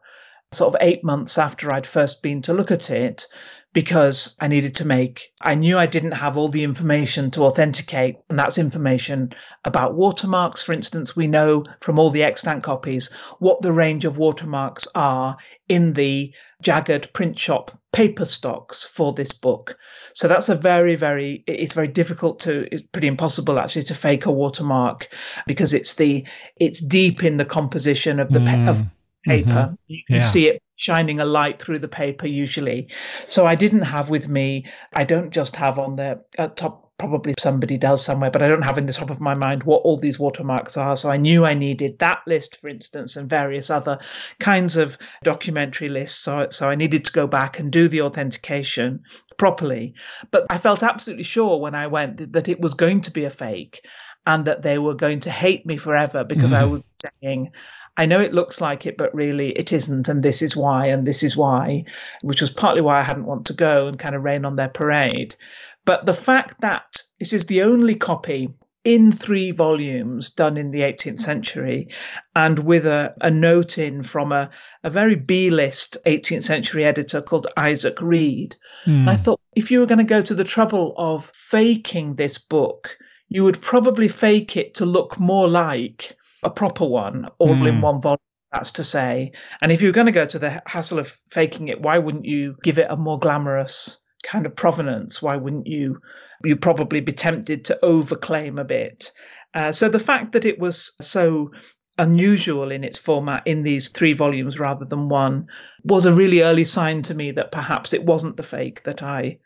sort of eight months after I'd first been to look at it because I needed to make, I knew I didn't have all the information to authenticate, and that's information about watermarks. For instance, we know from all the extant copies what the range of watermarks are in the Jaggard print shop paper stocks for this book. So that's a very, very, it's very difficult to, it's pretty impossible actually to fake a watermark because it's the, it's deep in the composition of the, mm. of paper. Mm-hmm. You can yeah. see it shining a light through the paper usually. So I didn't have with me, I don't just have on the at top probably somebody does somewhere, but I don't have in the top of my mind what all these watermarks are. So I knew I needed that list, for instance, and various other kinds of documentary lists. So, so I needed to go back and do the authentication properly. But I felt absolutely sure when I went that it was going to be a fake and that they were going to hate me forever because mm-hmm. I was saying, I know it looks like it, but really it isn't, and this is why, and this is why, which was partly why I hadn't want to go and kind of rain on their parade. But the fact that this is the only copy in three volumes done in the 18th century and with a, a note in from a, a very B list 18th century editor called Isaac Reed. Mm. I thought if you were going to go to the trouble of faking this book, you would probably fake it to look more like a proper one, all mm. in hmm. one volume. That's to say. And if you're going to go to the hassle of faking it, why wouldn't you give it a more glamorous kind of provenance? Why wouldn't you? You'd probably be tempted to overclaim a bit. Uh, so the fact that it was so unusual in its format in these three volumes rather than one was a really early sign to me that perhaps it wasn't the fake that I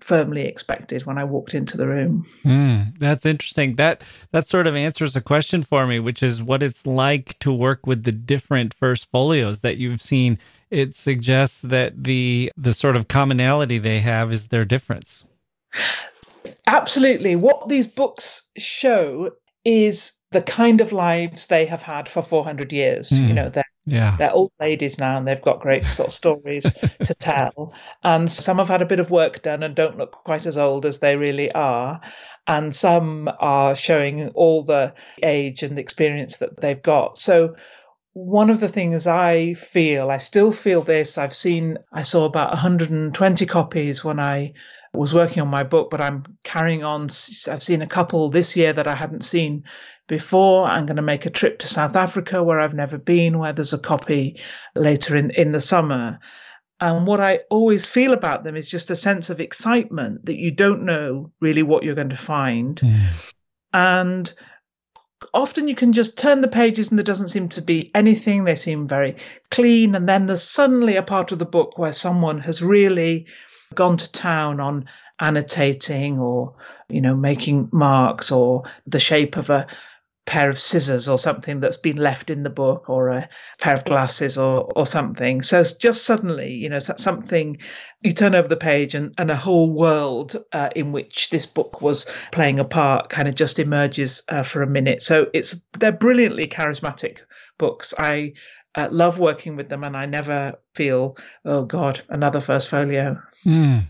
firmly expected when I walked into the room. Mm, that's interesting. That that sort of answers a question for me, which is what it's like to work with the different first folios that you've seen. It suggests that the the sort of commonality they have is their difference. Absolutely. What these books show is the kind of lives they have had for 400 years. Mm. You know, they're yeah. They're old ladies now and they've got great sort of stories to tell. And some have had a bit of work done and don't look quite as old as they really are. And some are showing all the age and the experience that they've got. So one of the things I feel, I still feel this. I've seen, I saw about 120 copies when I was working on my book, but I'm carrying on. I've seen a couple this year that I hadn't seen before. I'm going to make a trip to South Africa where I've never been, where there's a copy later in, in the summer. And what I always feel about them is just a sense of excitement that you don't know really what you're going to find. Yeah. And often you can just turn the pages and there doesn't seem to be anything. They seem very clean. And then there's suddenly a part of the book where someone has really gone to town on annotating or, you know, making marks or the shape of a pair of scissors or something that's been left in the book or a pair of glasses or, or something. So it's just suddenly, you know, something you turn over the page and, and a whole world uh, in which this book was playing a part kind of just emerges uh, for a minute. So it's they're brilliantly charismatic books. I uh, love working with them, and I never feel, oh God, another first folio. Mm.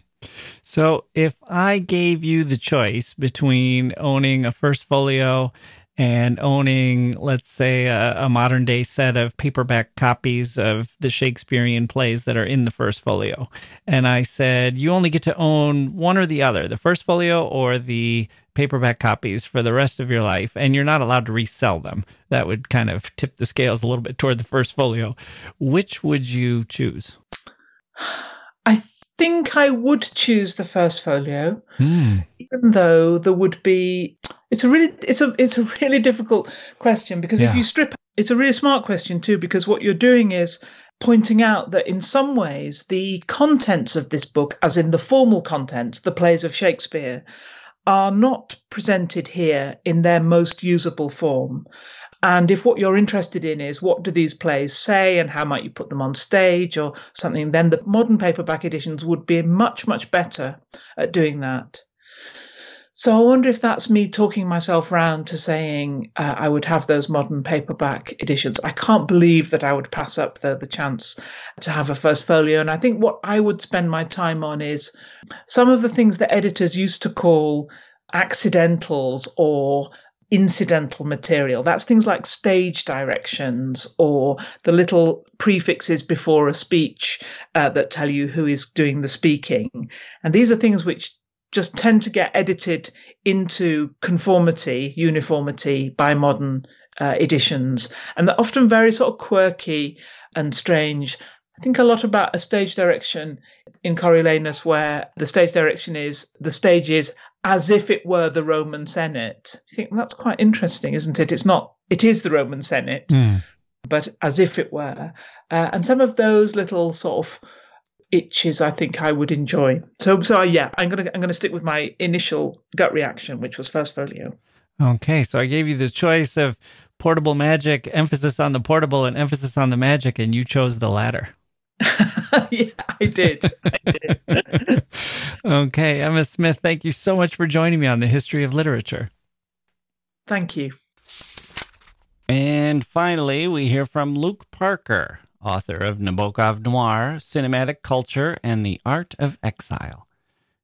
So, if I gave you the choice between owning a first folio and owning, let's say, a, a, modern day set of paperback copies of the Shakespearean plays that are in the first folio. And I said, you only get to own one or the other, the first folio or the paperback copies for the rest of your life, and you're not allowed to resell them. That would kind of tip the scales a little bit toward the first folio. Which would you choose? I think I would choose the first folio, Hmm. even though there would be. It's a really, it's a, it's a really difficult question because Yeah. if you strip, it's a really smart question too because what you're doing is pointing out that in some ways the contents of this book, as in the formal contents, the plays of Shakespeare, are not presented here in their most usable form. And if what you're interested in is what do these plays say and how might you put them on stage or something, then the modern paperback editions would be much, much better at doing that. So I wonder if that's me talking myself round to saying uh, I would have those modern paperback editions. I can't believe that I would pass up the, the chance to have a first folio. And I think what I would spend my time on is some of the things that editors used to call accidentals or incidental material. That's things like stage directions or the little prefixes before a speech uh, that tell you who is doing the speaking. And these are things which just tend to get edited into conformity, uniformity by modern uh, editions. And they're often very sort of quirky and strange. I think a lot about a stage direction in Coriolanus, where the stage direction is the stage is as if it were the Roman Senate. You think that's quite interesting, isn't it? It's not. It is the Roman Senate, Hmm. but as if it were. Uh, and some of those little sort of itches, I think I would enjoy. So, so yeah, I'm gonna I'm gonna stick with my initial gut reaction, which was first folio. Okay, so I gave you the choice of portable magic, emphasis on the portable, and emphasis on the magic, and you chose the latter. yeah, I did. I did. Okay, Emma Smith, thank you so much for joining me on the history of literature. Thank you. And finally, we hear from Luke Parker, author of Nabokov Noir, Cinematic Culture, and the Art of Exile.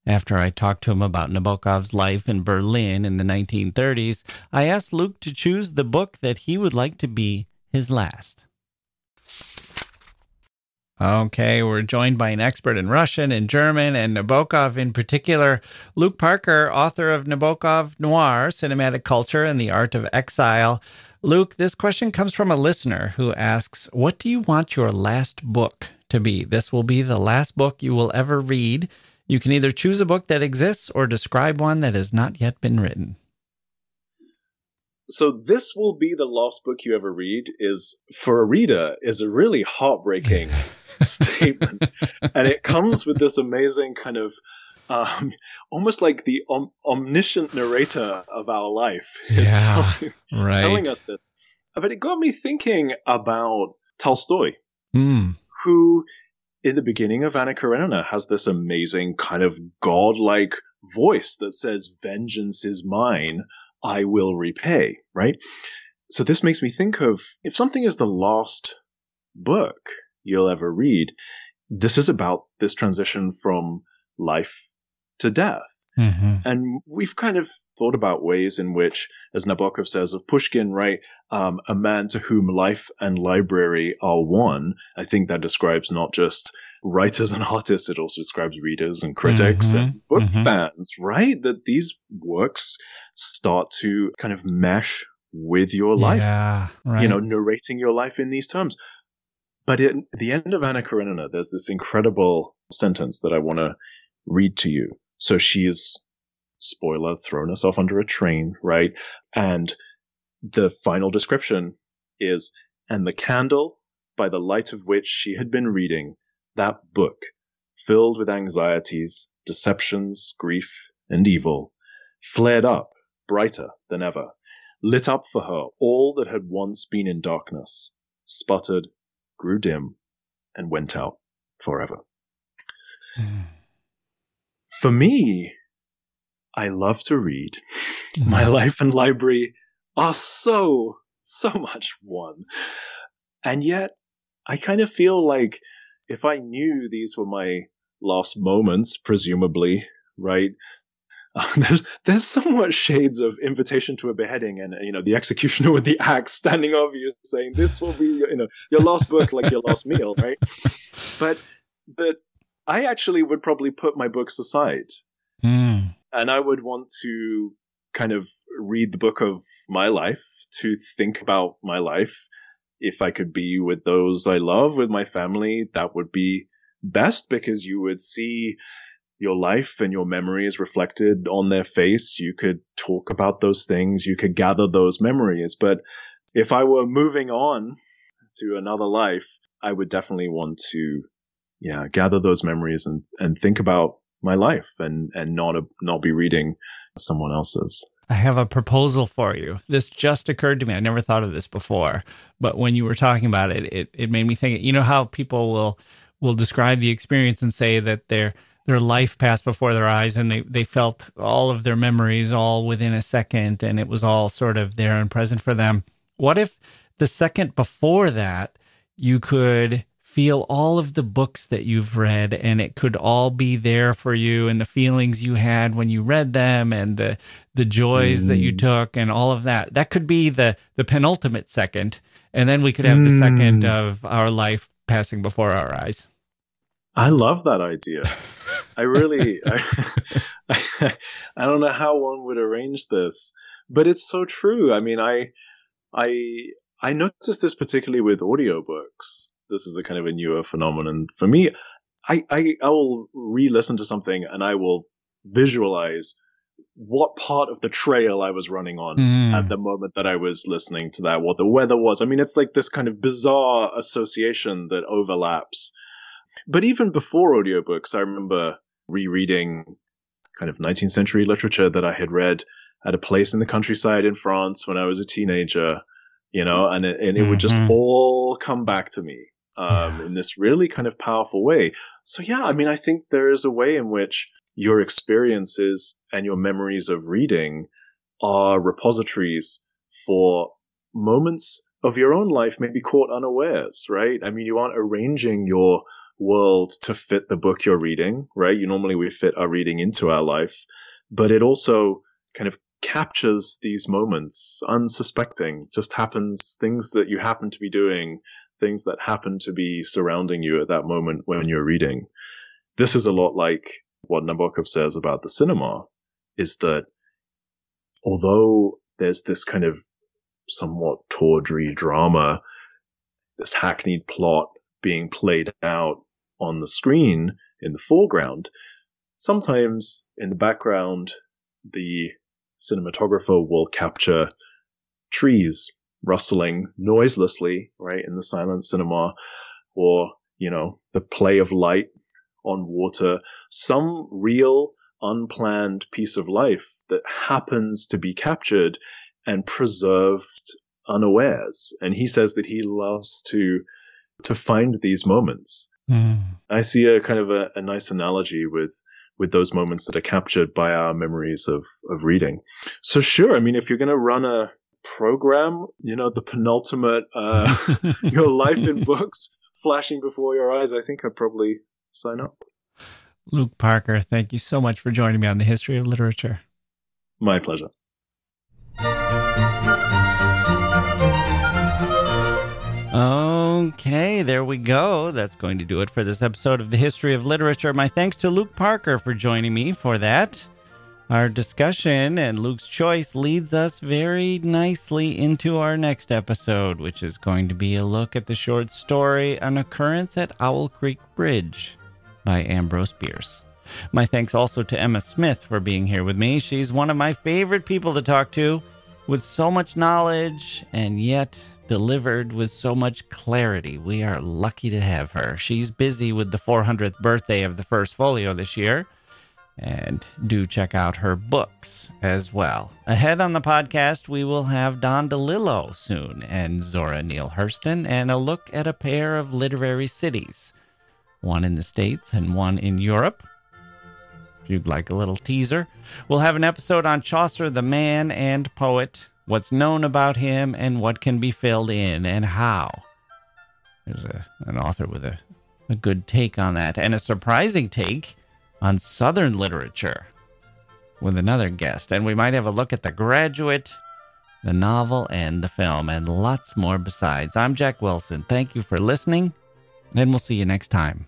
After I talked to him about Nabokov's life in Berlin in the 1930s, I asked Luke to choose the book that he would like to be his last. Okay, we're joined by an expert in Russian and German and Nabokov in particular. Luke Parker, author of Nabokov Noir, Cinematic Culture, and the Art of Exile. Luke, this question comes from a listener who asks, What do you want your last book to be? This will be the last book you will ever read. You can either choose a book that exists or describe one that has not yet been written. So this will be the last book you ever read is for a reader is a really heartbreaking statement. And it comes with this amazing kind of um, almost like the om- omniscient narrator of our life is Yeah, telling, Right. telling us this. But it got me thinking about Tolstoy, Hmm. who in the beginning of Anna Karenina has this amazing kind of godlike voice that says, Vengeance is mine, I will repay, right? So this makes me think of if something is the last book you'll ever read, this is about this transition from life to death. Mhm. And we've kind of thought about ways in which, as Nabokov says of Pushkin, right, um, a man to whom life and library are one. I think that describes not just writers and artists, it also describes readers and critics Mhm, and book mhm. fans, right? That these works start to kind of mesh with your life Yeah, right. you know, narrating your life in these terms. But at the end of Anna Karenina, there's this incredible sentence that I want to read to you. So she's, spoiler, thrown herself under a train, right? And the final description is, and the candle by the light of which she had been reading, that book, filled with anxieties, deceptions, grief, and evil, flared up brighter than ever lit up for her all that had once been in darkness, sputtered, grew dim, and went out forever. Hmm. For me, I love to read. My life and library are so, so much one. And yet, I kind of feel like if I knew these were my last moments, presumably, right? there's there's somewhat shades of invitation to a beheading and you know the executioner with the axe standing over you saying this will be you know your last book like your last meal right but but i actually would probably put my books aside Hmm. and i would want to kind of read the book of my life, to think about my life. If I could be with those I love, with my family, that would be best because you would see your life and your memories reflected on their face. You could talk about those things. You could gather those memories. But if I were moving on to another life, I would definitely want to, yeah, gather those memories and, and think about my life and, and not, a, not be reading someone else's. I have a proposal for you. This just occurred to me. I never thought of this before, but when you were talking about it, it, it made me think. You know how people will will describe the experience and say that their their life passed before their eyes and they, they felt all of their memories all within a second and it was all sort of there and present for them. What if the second before that you could feel all of the books that you've read and it could all be there for you and the feelings you had when you read them and the the joys mm. that you mm. took and all of that that could be the the penultimate second and then we could have mm. the second mm. of our life passing before our eyes i love that idea i really I, I, I don't know how one would arrange this but it's so true i mean i i i noticed this particularly with audiobooks this is a kind of a newer phenomenon for me. I, I, I will re-listen to something and I will visualize what part of the trail I was running on mm. at the moment that I was listening to that, what the weather was. I mean, it's like this kind of bizarre association that overlaps. But even before audiobooks, I remember rereading kind of 19th century literature that I had read at a place in the countryside in France when I was a teenager, you know, and it, and it mm-hmm. would just mm-hmm. all come back to me um, in this really kind of powerful way. So yeah, I mean, I think there is a way in which your experiences and your memories of reading are repositories for moments of your own life maybe caught unawares, right? I mean, you aren't arranging your world to fit the book you're reading, right? You normally we fit our reading into our life, but it also kind of captures these moments unsuspecting, just happens things that you happen to be doing things that happen to be surrounding you at that moment when you're reading. This is a lot like what Nabokov says about the cinema, is that although there's this kind of somewhat tawdry drama, this hackneyed plot being played out on the screen in the foreground, sometimes in the background, the cinematographer will capture trees rustling noiselessly, right, in the silent cinema, or, you know, the play of light on water, some real unplanned piece of life that happens to be captured and preserved unawares. And he says that he loves to to find these moments. Mm. I see a kind of a, a nice analogy with with those moments that are captured by our memories of of reading. So sure, I mean, if you're going to run a program, you know, the penultimate, uh, your life in books flashing before your eyes, I think I'd probably sign up. Luke Parker, thank you so much for joining me on the history of literature. My pleasure. Okay, there we go. That's going to do it for this episode of the History of Literature. My thanks to Luke Parker for joining me for that. Our discussion and Luke's choice leads us very nicely into our next episode, which is going to be a look at the short story An Occurrence at Owl Creek Bridge by Ambrose Bierce. My thanks also to Emma Smith for being here with me. She's one of my favorite people to talk to, with so much knowledge and yet delivered with so much clarity. We are lucky to have her. She's busy with the 400th birthday of the first folio this year and do check out her books as well. Ahead on the podcast, we will have Don DeLillo soon and Zora Neale Hurston, and a look at a pair of literary cities, one in the States and one in Europe. If you'd like a little teaser, we'll have an episode on Chaucer, the man and poet, what's known about him, and what can be filled in and how. There's a, an author with a, a good take on that, and a surprising take on Southern literature with another guest. And we might have a look at The Graduate, the novel, and the film, and lots more besides. I'm Jacke Wilson. Thank you for listening, and we'll see you next time.